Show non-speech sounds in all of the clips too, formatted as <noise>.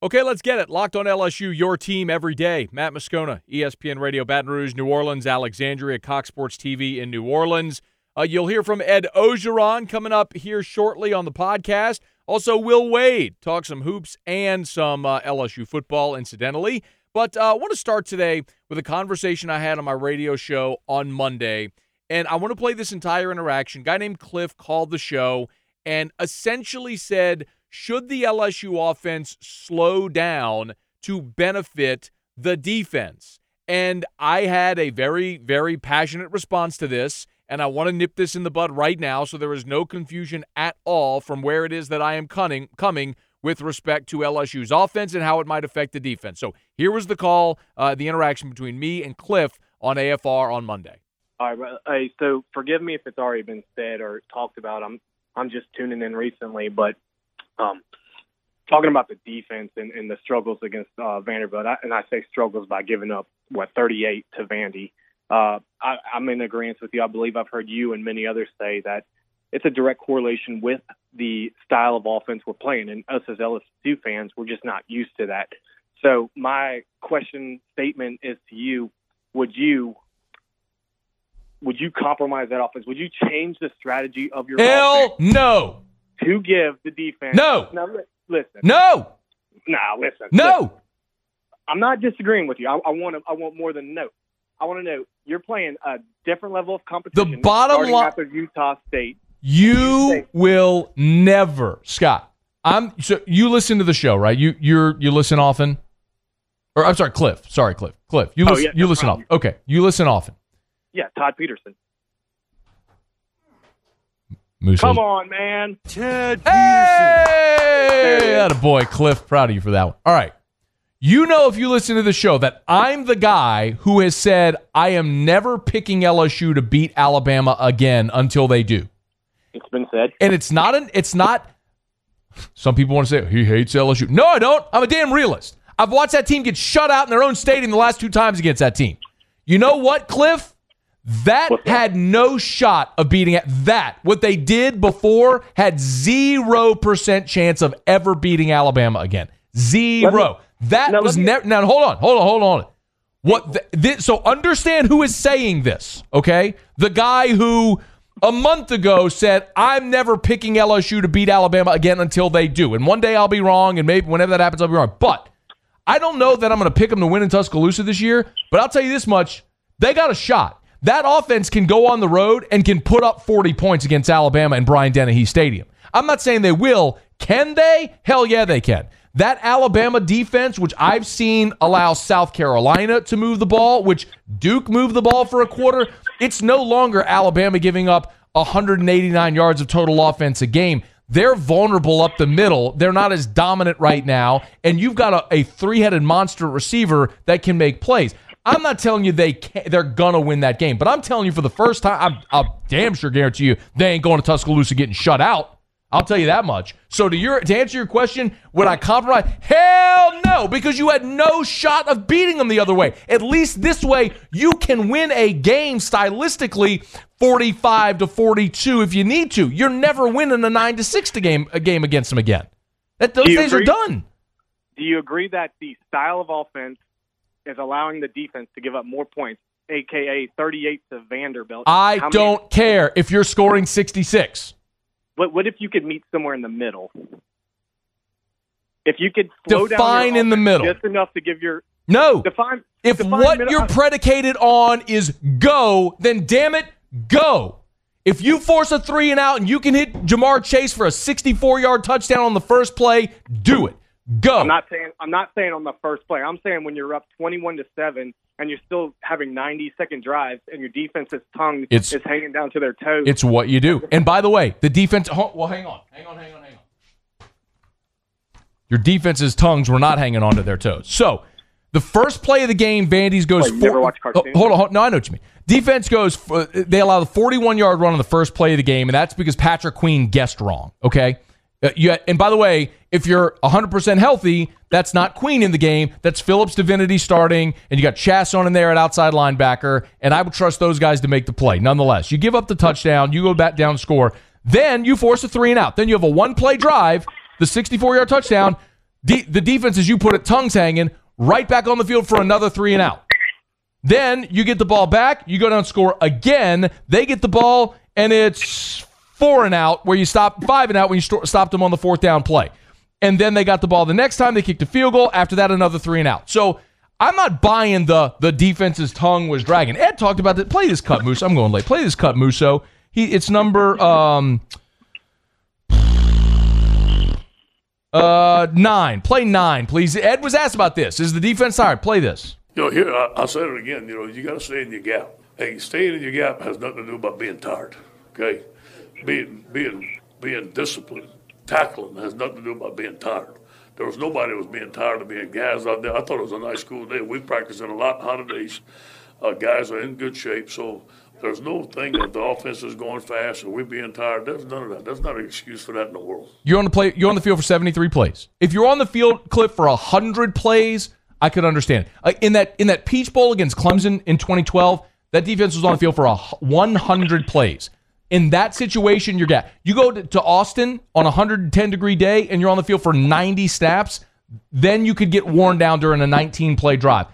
Okay, let's get it. Locked on LSU, your team every day. Matt Moscona, ESPN Radio, Baton Rouge, New Orleans, Alexandria, Cox Sports TV in New Orleans. Uh, you'll hear from Ed Orgeron coming up here shortly on the podcast. Also, Will Wade talk some hoops and some uh, LSU football, incidentally. But uh, I want to start today with a conversation I had on my radio show on Monday. And I want to play this entire interaction. A guy named Cliff called the show and essentially said – should the LSU offense slow down to benefit the defense? And I had a very, very passionate response to this. And I want to nip this in the bud right now so there is no confusion at all from where it is that I am coming, coming with respect to LSU's offense and how it might affect the defense. So here was the call, uh, the interaction between me and Cliff on AFR on Monday. All right. So forgive me if it's already been said or talked about. I'm I'm just tuning in recently, but um, talking about the defense and, and the struggles against uh, Vanderbilt, I, and I say struggles by giving up what 38 to Vandy. Uh, I, I'm in agreement with you. I believe I've heard you and many others say that it's a direct correlation with the style of offense we're playing, and us as LSU fans, we're just not used to that. So my question statement is to you: Would you would you compromise that offense? Would you change the strategy of your hell offense? no? To give the defense. No. Now, listen. No. Nah, listen. No. Listen. I'm not disagreeing with you. I, I want to, I want more than no. I want to know you're playing a different level of competition. The bottom line after Utah State. You will never, Scott. I'm so you listen to the show, right? You you're you listen often. Or I'm sorry, Cliff. Sorry, Cliff. Cliff. You Oh, yeah, you no listen problem. often. Okay. You listen often. Yeah, Todd Peterson. Moose Come on, man. Ted Hey, it is. that a boy, Cliff. Proud of you for that one. All right. You know, if you listen to the show, that I'm the guy who has said I am never picking LSU to beat Alabama again until they do. It's been said. And it's not an. It's not. Some people want to say he hates LSU. No, I don't. I'm a damn realist. I've watched that team get shut out in their own stadium the last two times against that team. You know what, Cliff? That had no shot of beating it. That, what they did before, had 0% chance of ever beating Alabama again. Zero. that was never. Now, hold on, hold on, hold on. What? The, thi- so understand who is saying this, okay? The guy who a month ago said, I'm never picking LSU to beat Alabama again until they do. And one day I'll be wrong, and maybe whenever that happens, I'll be wrong. But I don't know that I'm going to pick them to win in Tuscaloosa this year, but I'll tell you this much they got a shot. That offense can go on the road and can put up 40 points against Alabama and Bryant-Denny Stadium. I'm not saying they will. Can they? Hell yeah, they can. That Alabama defense, which I've seen allow South Carolina to move the ball, which Duke moved the ball for a quarter, it's no longer Alabama giving up 189 yards of total offense a game. They're vulnerable up the middle. They're not as dominant right now. And you've got a, a three headed monster receiver that can make plays. I'm not telling you they they're gonna win that game, but I'm telling you for the first time, I'm, I'll damn sure guarantee you they ain't going to Tuscaloosa getting shut out. I'll tell you that much. So to your to answer your question, would I compromise? Hell no, because you had no shot of beating them the other way. At least this way, you can win a game stylistically 45 to 42 if you need to. You're never winning a 9 to 6 to game a game against them again. That those you days are done. Do you agree that the style of offense is allowing the defense to give up more points, aka 38 to Vanderbilt? I How don't care if you're scoring 66. What, what if you could meet somewhere in the middle? If you could Define in the middle. just enough to give your No. define. If define what middle- you're predicated on is go, then damn it, go. If you force a three and out and you can hit Ja'Marr Chase for a 64 yard touchdown on the first play, do it. Go. I'm not saying I'm not saying on the first play. I'm saying when you're up 21 to seven and you're still having 90 second drives and your defense's tongue It's- is hanging down to their toes. it's what you do. And by the way, the defense. ho- Well, hang on. Hang on, hang on, hang on. Your defense's tongues were not hanging onto their toes. So, the first play of the game, Vandy's goes. Never watch oh, hold on, no, I know what you mean. Defense goes. They allow the 41 yard run on the first play of the game, and that's because Patrick Queen guessed wrong. Okay. Uh, and by the way, if you're 100% healthy, that's not Queen in the game. That's Phillips Divinity starting, and you got Chaisson in there at outside linebacker, and I would trust those guys to make the play. Nonetheless, you give up the touchdown, you go back down, score, then you force a three and out. Then you have a one play drive, the 64 yard touchdown. De- the defense, as you put it, tongues hanging, right back on the field for another three and out. Then you get the ball back, you go down score again. They get the ball, and it's four and out where you stop five and out when you st- stopped them on the fourth down play. And then they got the ball the next time they kicked a field goal. After that, another three and out. So I'm not buying the the defense's tongue was dragging. Ed talked about that. Play this cut, Moose. I'm going late. Play this cut, Musso. He it's number um uh nine. Play nine, please. Ed was asked about this. Is the defense tired? Play this. You know, here I, will say it again. You know, you got to stay in your gap. Hey, staying in your gap has nothing to do about being tired. Okay, being being being disciplined, tackling has nothing to do about being tired. There was nobody was being tired of being guys out there. I thought it was a nice, cool day. We practiced in a lot hotter days. Uh, guys are in good shape, so there's no thing that the offense is going fast and we're being tired. There's none of that. There's not an excuse for that in the world. You're on the play. You're on the field for 73 plays. If you're on the field, Cliff, for 100 plays, I could understand. Uh, in that in that Peach Bowl against Clemson in 2012, that defense was on the field for a 100 plays. In that situation, you're got. You go to, to Austin on a 110 degree day and you're on the field for 90 snaps. Then you could get worn down during a 19 play drive.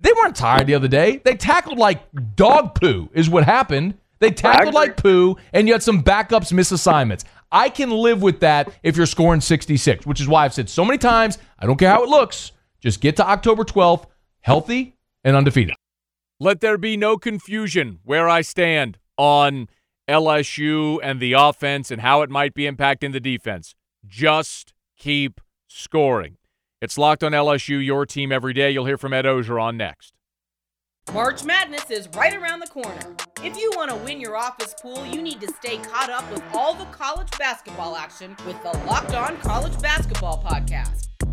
They weren't tired the other day. They tackled like dog poo, is what happened. They tackled like poo, and you had some backups miss assignments. I can live with that if you're scoring 66, which is why I've said so many times I don't care how it looks. Just get to October 12th healthy and undefeated. Let there be no confusion where I stand on LSU and the offense and how it might be impacting the defense. Just keep scoring. It's Locked on LSU, your team every day. You'll hear from Ed Orgeron next. March Madness is right around the corner. If you want to win your office pool, you need to stay caught up with all the college basketball action with the Locked On College Basketball Podcast.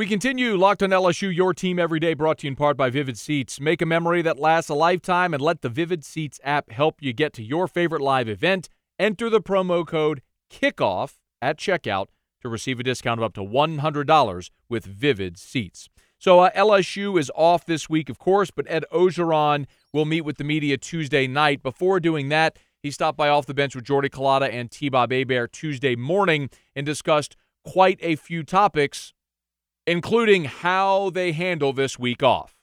We continue Locked on LSU, your team every day, brought to you in part by Vivid Seats. Make a memory that lasts a lifetime and let the Vivid Seats app help you get to your favorite live event. Enter the promo code KICKOFF at checkout to receive a discount of up to $100 with Vivid Seats. So uh, LSU is off this week, of course, but Ed Orgeron will meet with the media Tuesday night. Before doing that, he stopped by off the bench with Jordy Culotta and T-Bob Hebert Tuesday morning and discussed quite a few topics, including how they handle this week off.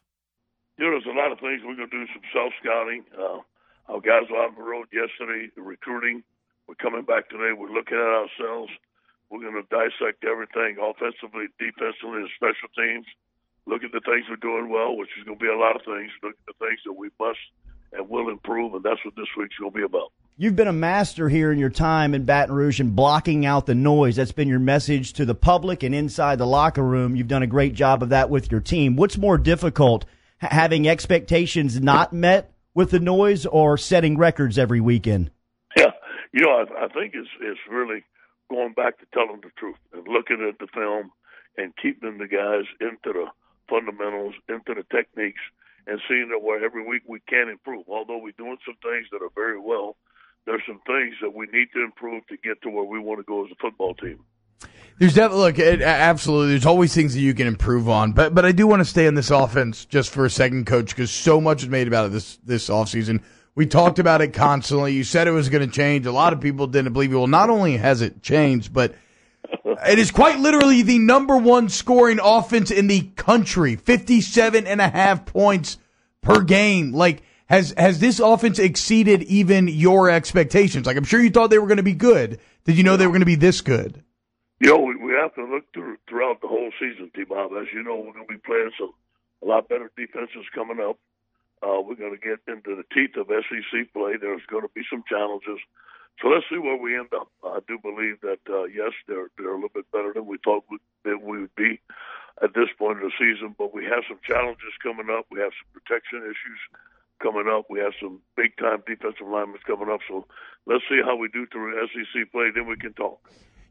You know, there's a lot of things we're going to do some self-scouting. Uh, our guys were out on the road yesterday, recruiting. We're coming back today. We're looking at ourselves. We're going to dissect everything offensively, defensively, and special teams. Look at the things we're doing well, which is going to be a lot of things. Look at the things that we must and will improve, and that's what this week's going to be about. You've been a master here in your time in Baton Rouge and blocking out the noise. That's been your message to the public and inside the locker room. You've done a great job of that with your team. What's more difficult, having expectations not met with the noise or setting records every weekend? <laughs> Yeah, you know, I, I think it's it's really – going back to telling the truth and looking at the film and keeping the guys into the fundamentals, into the techniques, and seeing that where every week we can improve. Although we're doing some things that are very well, there's some things that we need to improve to get to where we want to go as a football team. There's definitely look, it, absolutely. There's always things that you can improve on, but but I do want to stay on this offense just for a second, Coach, because so much is made about it this this offseason. We talked about it constantly. You said it was going to change. A lot of people didn't believe you. Well, not only has it changed, but it is quite literally the number one scoring offense in the country. 57 and a half points per game. Like, has, has this offense exceeded even your expectations? Like, I'm sure you thought they were going to be good. Did you know they were going to be this good? You know, we, we have to look through, throughout the whole season, T-Bob. As you know, we're going to be playing some a lot better defenses coming up. Uh, we're going to get into the teeth of SEC play. There's going to be some challenges. So let's see where we end up. I do believe that uh, yes, they're they're a little bit better than we thought we, that we would be at this point of the season. But we have some challenges coming up. We have some protection issues coming up. We have some big time defensive linemen coming up. So let's see how we do through SEC play. Then we can talk.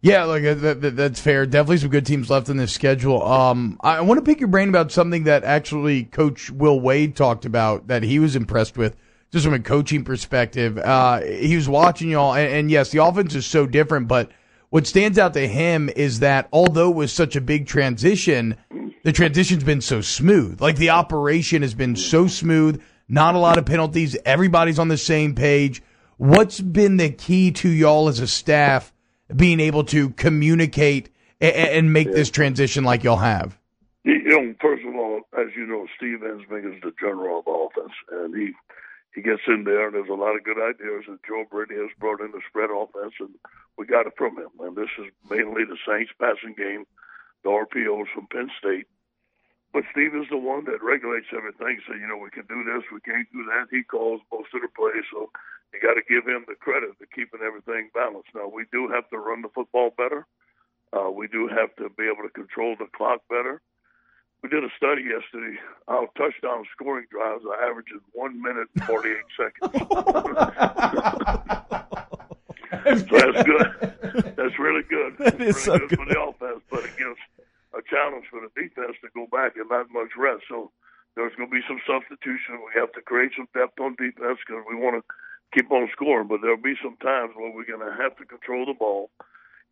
Yeah, look, uh, that, that, that's fair. Definitely some good teams left in this schedule. Um, I want to pick your brain about something that actually Coach Will Wade talked about that he was impressed with, just from a coaching perspective. Uh, he was watching y'all, and, and yes, the offense is so different, but what stands out to him is that although it was such a big transition, the transition's been so smooth. Like the operation has been so smooth, not a lot of penalties, everybody's on the same page. What's been the key to y'all as a staff? being able to communicate and, and make yeah. this transition like y'all have? You know, first of all, as you know, Steve Ensminger is the general of offense, and he he gets in there, and there's a lot of good ideas that Joe Brady has brought in the spread offense, and we got it from him. And this is mainly the Saints passing game, the RPOs from Penn State. But Steve is the one that regulates everything. So, you know, we can do this, we can't do that. He calls most of the plays. So you got to give him the credit for keeping everything balanced. Now, we do have to run the football better. Uh, we do have to be able to control the clock better. We did a study yesterday. Our touchdown scoring drives are averaging one minute and 48 seconds. <laughs> so that's good. That's really good. That is really so good, good for the offense, but it gives a challenge for the defense to go back and not much rest. So there's going to be some substitution. We have to create some depth on defense because we want to keep on scoring. But there'll be some times where we're going to have to control the ball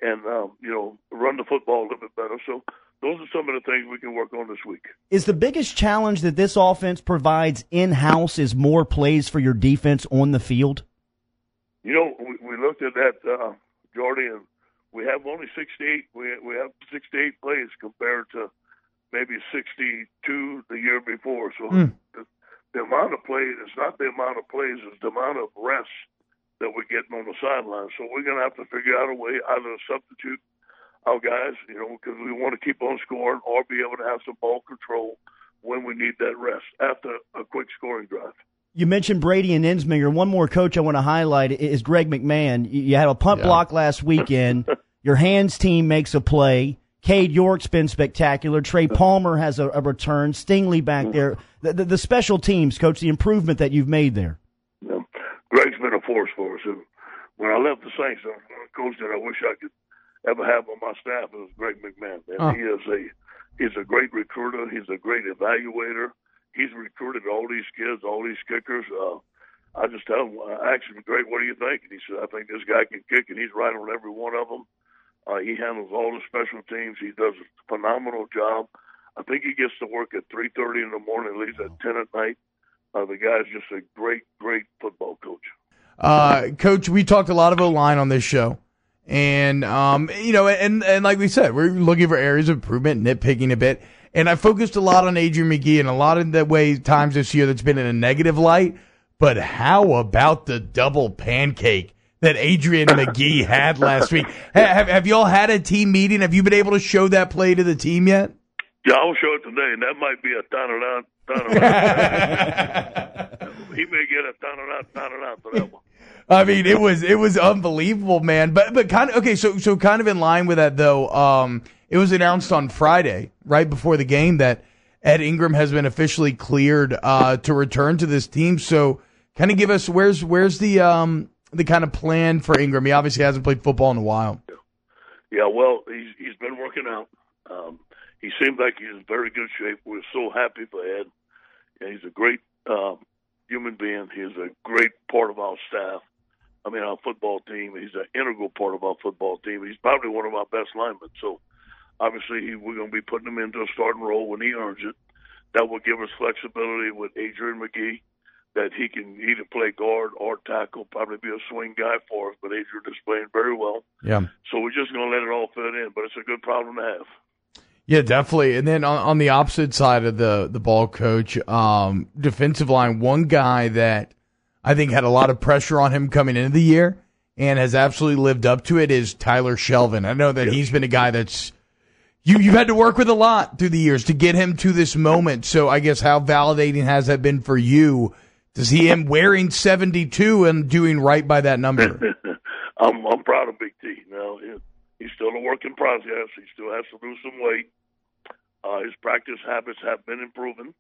and um, you know run the football a little bit better. So those are some of the things we can work on this week. Is the biggest challenge that this offense provides in house is more plays for your defense on the field? You know, we, we looked at that, uh, Jordy, and we have only 68. We we have 68 plays compared to maybe 62 the year before. So mm. the, the amount of plays, it's not the amount of plays, it's the amount of rests that we're getting on the sideline. So we're going to have to figure out a way either to substitute our guys, you know, because we want to keep on scoring or be able to have some ball control when we need that rest after a quick scoring drive. You mentioned Brady and Ensminger. One more coach I want to highlight is Greg McMahon. You had a punt yeah. block last weekend. <laughs> Your hands team makes a play. Cade York's been spectacular. Trey Palmer has a, a return. Stingley back there. The, the, the, special teams, coach, the improvement that you've made there. Yeah. Greg's been a force for us. And when I left the Saints, a coach that I wish I could ever have on my staff was Greg McMahon. And oh. he is a he's a great recruiter. He's a great evaluator. He's recruited all these kids, all these kickers. Uh, I just tell him, I asked him, Greg, what do you think? And he said, I think this guy can kick, and he's right on every one of them. Uh, he handles all the special teams. He does a phenomenal job. I think he gets to work at 3:30 in the morning, leaves at 10 at night. Uh, the guy's just a great, great football coach. Uh, coach, we talked a lot of O line on this show, and um, you know, and and like we said, we're looking for areas of improvement, nitpicking a bit. And I focused a lot on Adrian Magee and a lot of the way times this year that's been in a negative light. But how about the double pancake? that Adrian <laughs> Magee had last week. Have, have y'all had a team meeting? Have you been able to show that play to the team yet? Yeah, I'll show it today, and that might be a turnaround. turnaround. <laughs> he may get a turnaround, turnaround for that one. I mean, it was it was unbelievable, man. But but kind of okay. So so kind of in line with that though. Um, it was announced on Friday, right before the game, that Ed Ingram has been officially cleared uh, to return to this team. So kind of give us where's where's the um the kind of plan for Ingram? He obviously hasn't played football in a while. Yeah, well, he's he's been working out. Um, he seems like he's in very good shape. We're so happy for Ed. Yeah, he's a great um, human being. He's a great part of our staff. I mean, our football team. He's an integral part of our football team. He's probably one of our best linemen. So, obviously, he, we're going to be putting him into a starting role when he earns it. That will give us flexibility with Adrian Magee that he can either play guard or tackle, probably be a swing guy for us. But Adrian is playing very well. Yeah. So we're just going to let it all fit in, but it's a good problem to have. Yeah, definitely. And then on, on the opposite side of the the ball, coach, um, defensive line, one guy that I think had a lot of pressure on him coming into the year and has absolutely lived up to it is Tyler Shelvin. I know that he's been a guy that's you you've had to work with a lot through the years to get him to this moment. So I guess how validating has that been for you to see him wearing 72 and doing right by that number? <laughs> I'm, I'm proud of Big T. Now he's still a work in process. He still has to lose some weight. Uh, his practice habits have been improving,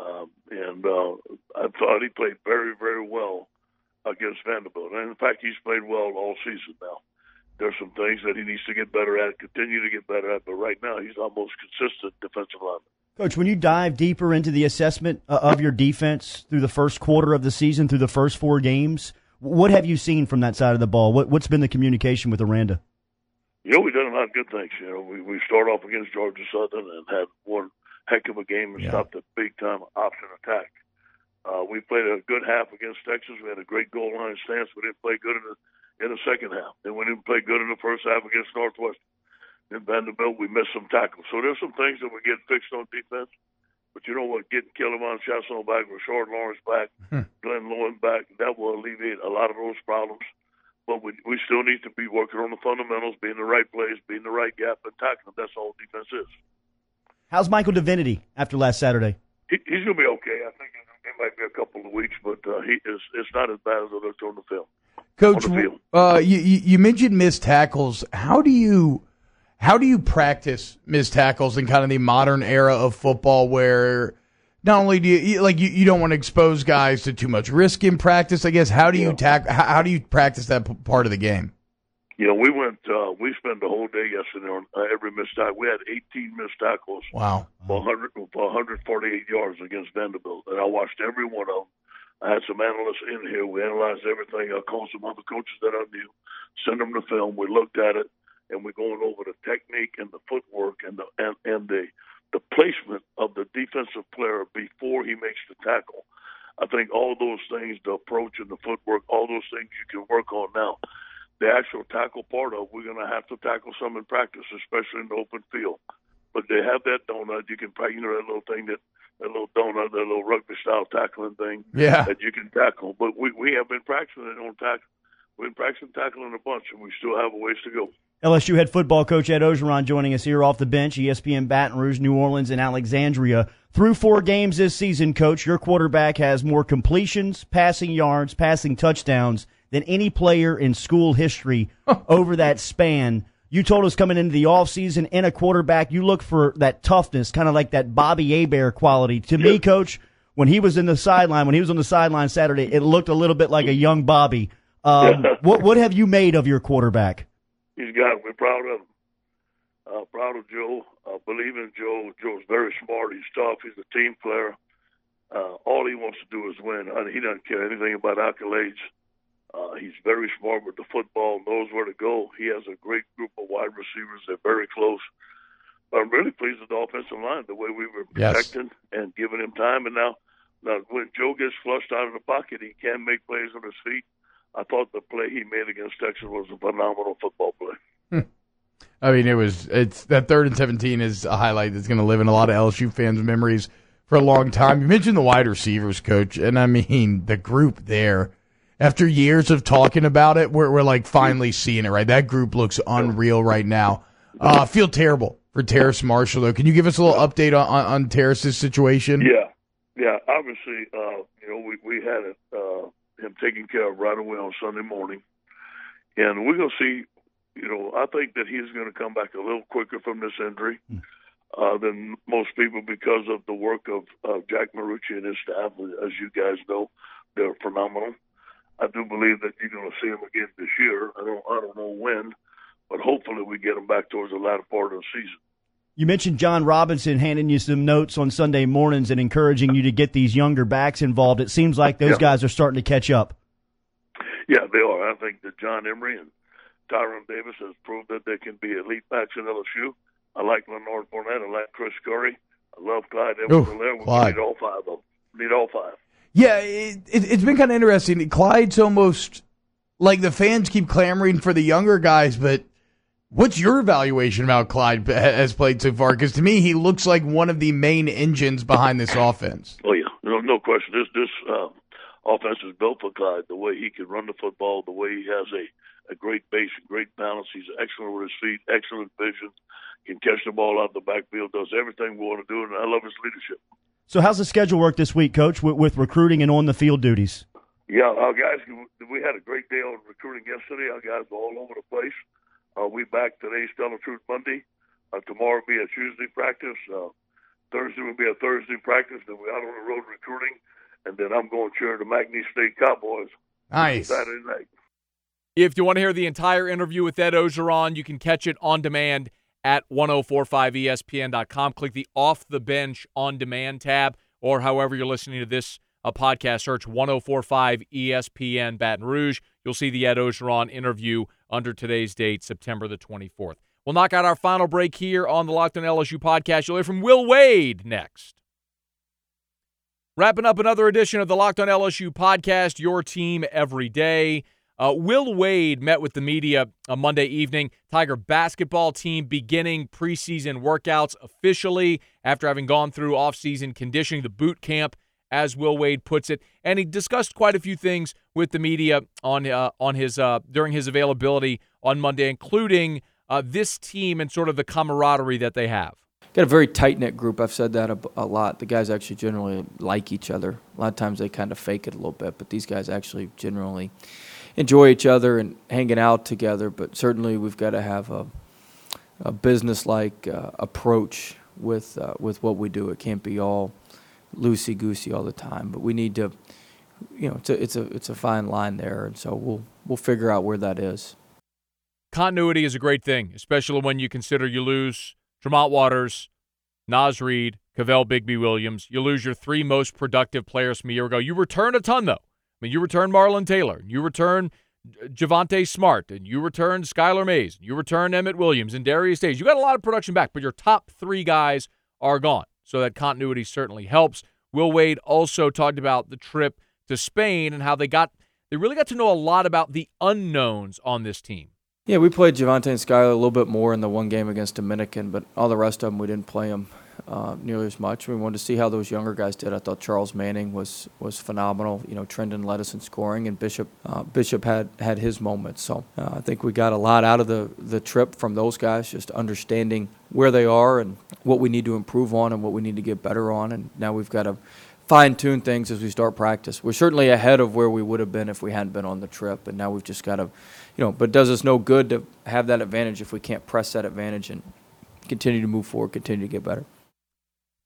um, and uh, I thought he played very, very well against Vanderbilt. And in fact, he's played well all season now. there's some things that he needs to get better at, continue to get better at. But right now, he's almost consistent defensive lineman. Coach, when you dive deeper into the assessment uh, of your defense through the first quarter of the season, through the first four games, what have you seen from that side of the ball? What, what's been the communication with Aranda? You know, we've done a lot of good things. You know, we we start off against Georgia Southern and had one heck of a game and Yeah. stopped a big time option attack. Uh, we played a good half against Texas. We had a great goal line stance. We didn't play good in the in the second half. Then we didn't play good in the first half against Northwestern. In Vanderbilt, we missed some tackles. So there's some things that we get fixed on defense. But you know what? Getting Kellerman Chaisson back, Rashard Lawrence back, Glen Logan back, that will alleviate a lot of those problems. But we we still need to be working on the fundamentals, being the right plays, being the right gap, and tackling. That's all defense is. How's Michael Divinity after last Saturday? He, he's going to be okay. I think it, it might be a couple of weeks, but uh, he is. It's not as bad as it looked on the film. Coach, the field. uh, you, you you mentioned missed tackles. How do you how do you practice missed tackles in kind of the modern era of football, where not only do you you- like you, you don't want to expose guys to too much risk in practice? I guess how do you tack how, how do you practice that p- part of the game? You know, we went. Uh, we spent the whole day yesterday on uh, every missed tackle. We had 18 missed tackles Wow. for 100 for 148 yards against Vanderbilt, and I watched every one of them. I had some analysts in here. We analyzed everything. I called some other coaches that I knew, sent them the film. We looked at it, and we're going over the technique and the footwork and the and, and the the placement of the defensive player before he makes the tackle. I think all those things, the approach and the footwork, all those things you can work on now. The actual tackle part of, we're going to have to tackle some in practice, especially in the open field. But they have that donut. You can, you know, that little thing that that little donut, that little rugby style tackling thing Yeah. that you can tackle. But we we have been practicing it on tackle. We've been practicing tackling a bunch, and we still have a ways to go. LSU head football coach Ed Orgeron joining us here off the bench, ESPN Baton Rouge, New Orleans, and Alexandria. Through four games this season, coach, your quarterback has more completions, passing yards, passing touchdowns than any player in school history over that span. You told us coming into the offseason in a quarterback, you look for that toughness, kind of like that Bobby Hebert quality. To me, coach, when he was in the sideline, when he was on the sideline Saturday, it looked a little bit like a young Bobby. Um, <laughs> what what have you made of your quarterback? He's got. We're proud of him. Uh, proud of Joe. Uh, believe in Joe. Joe's very smart. He's tough. He's a team player. Uh, all he wants to do is win. He doesn't care anything about accolades. Uh, he's very smart with the football, knows where to go. He has a great group of wide receivers. They're very close. But I'm really pleased with the offensive line, the way we were Yes. protecting and giving him time. And now, now when Joe gets flushed out of the pocket, he can make plays on his feet. I thought the play he made against Texas was a phenomenal football play. I mean, it was it's that third and seventeen is a highlight that's going to live in a lot of LSU fans' memories for a long time. You mentioned the wide receivers, coach, and I mean the group there. After years of talking about it, we're we're like finally seeing it. Right, that group looks unreal right now. Uh, feel terrible for Terrace Marshall though. Can you give us a little update on on, on Terrace's situation? Yeah, yeah. Obviously, uh, you know, we we had it, uh, him taken care of right away on Sunday morning, and we're gonna see. You know, I think that he's going to come back a little quicker from this injury uh, than most people because of the work of uh, Jack Marucci and his staff. As you guys know, they're phenomenal. I do believe that you're going to see him again this year. I don't, I don't know when, but hopefully we get him back towards the latter part of the season. You mentioned John Robinson handing you some notes on Sunday mornings and encouraging you to get these younger backs involved. It seems like those Yeah. guys are starting to catch up. Yeah, they are. I think that John Emery and Tyrion Davis has proved that they can be elite backs in LSU. I like Lanard Fournette. I like Chris Curry. I love Clyde Ooh, Edwards-Helaire. We Clyde. need all five of them. Need all five. Yeah, it, it, it's been kind of interesting. Clyde's almost like the fans keep clamoring for the younger guys, but what's your evaluation about Clyde <laughs> has played so far? Because to me, he looks like one of the main engines behind this <laughs> offense. Oh yeah, no, no question. This this uh, offense is built for Clyde. The way he can run the football, the way he has a a great base, great balance. He's excellent with his feet, excellent vision. Can catch the ball out of the backfield. Does everything we want to do, and I love his leadership. So, how's the schedule work this week, Coach, with, with recruiting and on the field duties? Yeah, our guys, we had a great day on recruiting yesterday. Our guys are all over the place. Uh, we back today, Stellar Truth Monday. Uh, tomorrow will be a Tuesday practice. Uh, Thursday will be a Thursday practice. Then we're out on the road recruiting. And then I'm going to cheer the McNeese State Cowboys Nice. Saturday night. If you want to hear the entire interview with Ed Orgeron, you can catch it on demand at 1045ESPN.com. Click the Off the Bench on Demand tab, or however you're listening to this uh, podcast, search 1045 ESPN Baton Rouge. You'll see the Ed Orgeron interview under today's date, September the 24th. We'll knock out our final break here on the Locked on LSU podcast. You'll hear from Will Wade next. Wrapping up another edition of the Locked on LSU podcast, your team every day. Uh, Will Wade met with the media on Monday evening. Tiger basketball team beginning preseason workouts officially after having gone through offseason conditioning, the boot camp, as Will Wade puts it. And he discussed quite a few things with the media on uh, on his uh, during his availability on Monday, including uh, this team and sort of the camaraderie that they have got a very tight knit group. I've said that a, a, lot. The guys actually generally like each other. A lot of times they kind of fake it a little bit, but these guys actually generally enjoy each other and hanging out together. But certainly we've got to have a, a business like uh, approach with uh, with what we do. It can't be all loosey goosey all the time. But we need to, you know, it's a it's a it's a fine line there, and so we'll we'll figure out where that is. Continuity is a great thing, especially when you consider you lose Tremont Waters, Naz Reid, Kavell Bigby Williams. You lose your three most productive players from a year ago. You return a ton, though. I mean, you return Marlon Taylor, you return Javonte Smart, and you return Skylar Mays, you return Emmett Williams and Darius Days. You got a lot of production back, but your top three guys are gone. So that continuity certainly helps. Will Wade also talked about the trip to Spain and how they got they really got to know a lot about the unknowns on this team. Yeah, we played Javonte and Skylar a little bit more in the one game against Dominican, but all the rest of them we didn't play them uh, nearly as much. We wanted to see how those younger guys did. I thought Charles Manning was was phenomenal. You know, Trendon led us in scoring, and Bishop uh, Bishop had had his moments. So uh, I think we got a lot out of the the trip from those guys, just understanding where they are and what we need to improve on and what we need to get better on. And now we've got to fine tune things as we start practice. We're certainly ahead of where we would have been if we hadn't been on the trip, and now we've just got to you know, but does us no good to have that advantage if we can't press that advantage and continue to move forward, continue to get better.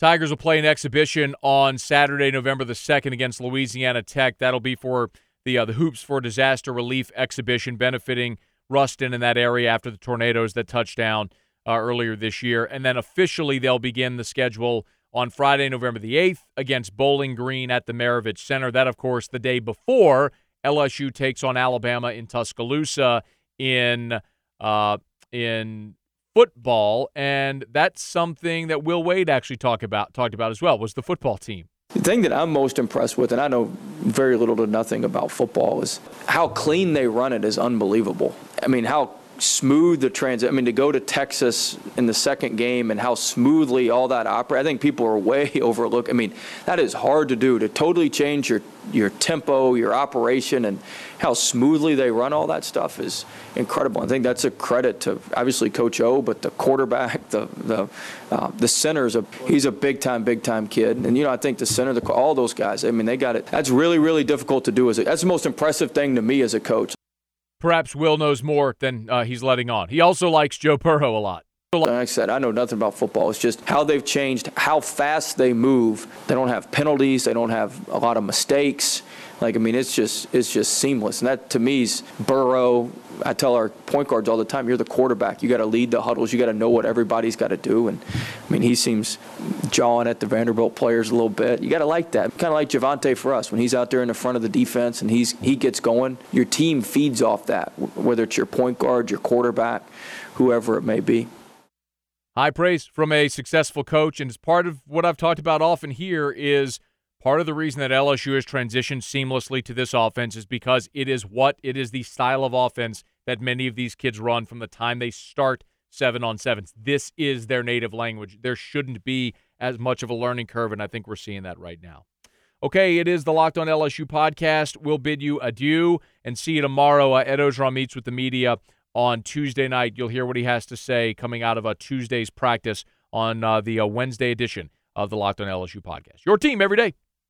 Tigers will play an exhibition on Saturday, November the 2nd against Louisiana Tech. That'll be for the uh, the Hoops for Disaster Relief exhibition benefiting Ruston in that area after the tornadoes that touched down uh, earlier this year. And then officially they'll begin the schedule on Friday, November the 8th against Bowling Green at the Maravich Center. That, of course, the day before LSU takes on Alabama in Tuscaloosa in uh, in football, and that's something that Will Wade actually talked about talked about as well was the football team. The thing that I'm most impressed with, and I know very little to nothing about football, is how clean they run it is unbelievable. I mean, how smooth the transit. I mean, to go to Texas in the second game and how smoothly all that operates. I think people are way <laughs> overlooked. I mean, that is hard to do to totally change your your tempo, your operation, and how smoothly they run all that stuff is incredible. I think that's a credit to obviously Coach O, but the quarterback, <laughs> the the uh, the center's a he's a big time, big time kid, and you know I think the center, the, all those guys. I mean, they got it. That's really really difficult to do. As a, that's the most impressive thing to me as a coach perhaps Will knows more than uh, he's letting on. He also likes Joe Burrow a lot. Like I said, I know nothing about football. It's just how they've changed, how fast they move. They don't have penalties. They don't have a lot of mistakes. Like I mean, it's just it's just seamless, and that to me is Burrow. I tell our point guards all the time, you're the quarterback. You got to lead the huddles. You got to know what everybody's got to do. And I mean, he seems jawing at the Vanderbilt players a little bit. You got to like that. Kind of like Javonte for us when he's out there in the front of the defense and he's he gets going. Your team feeds off that, whether it's your point guard, your quarterback, whoever it may be. High praise from a successful coach, and it's part of what I've talked about often here is – Part of the reason that LSU has transitioned seamlessly to this offense is because it is what it is the style of offense that many of these kids run from the time they start seven on sevens. This is their native language. There shouldn't be as much of a learning curve, and I think we're seeing that right now. Okay, it is the Locked On LSU podcast. We'll bid you adieu and see you tomorrow. Uh, Ed Orgeron meets with the media on Tuesday night. You'll hear what he has to say coming out of a Tuesday's practice on uh, the uh, Wednesday edition of the Locked On LSU podcast. Your team every day.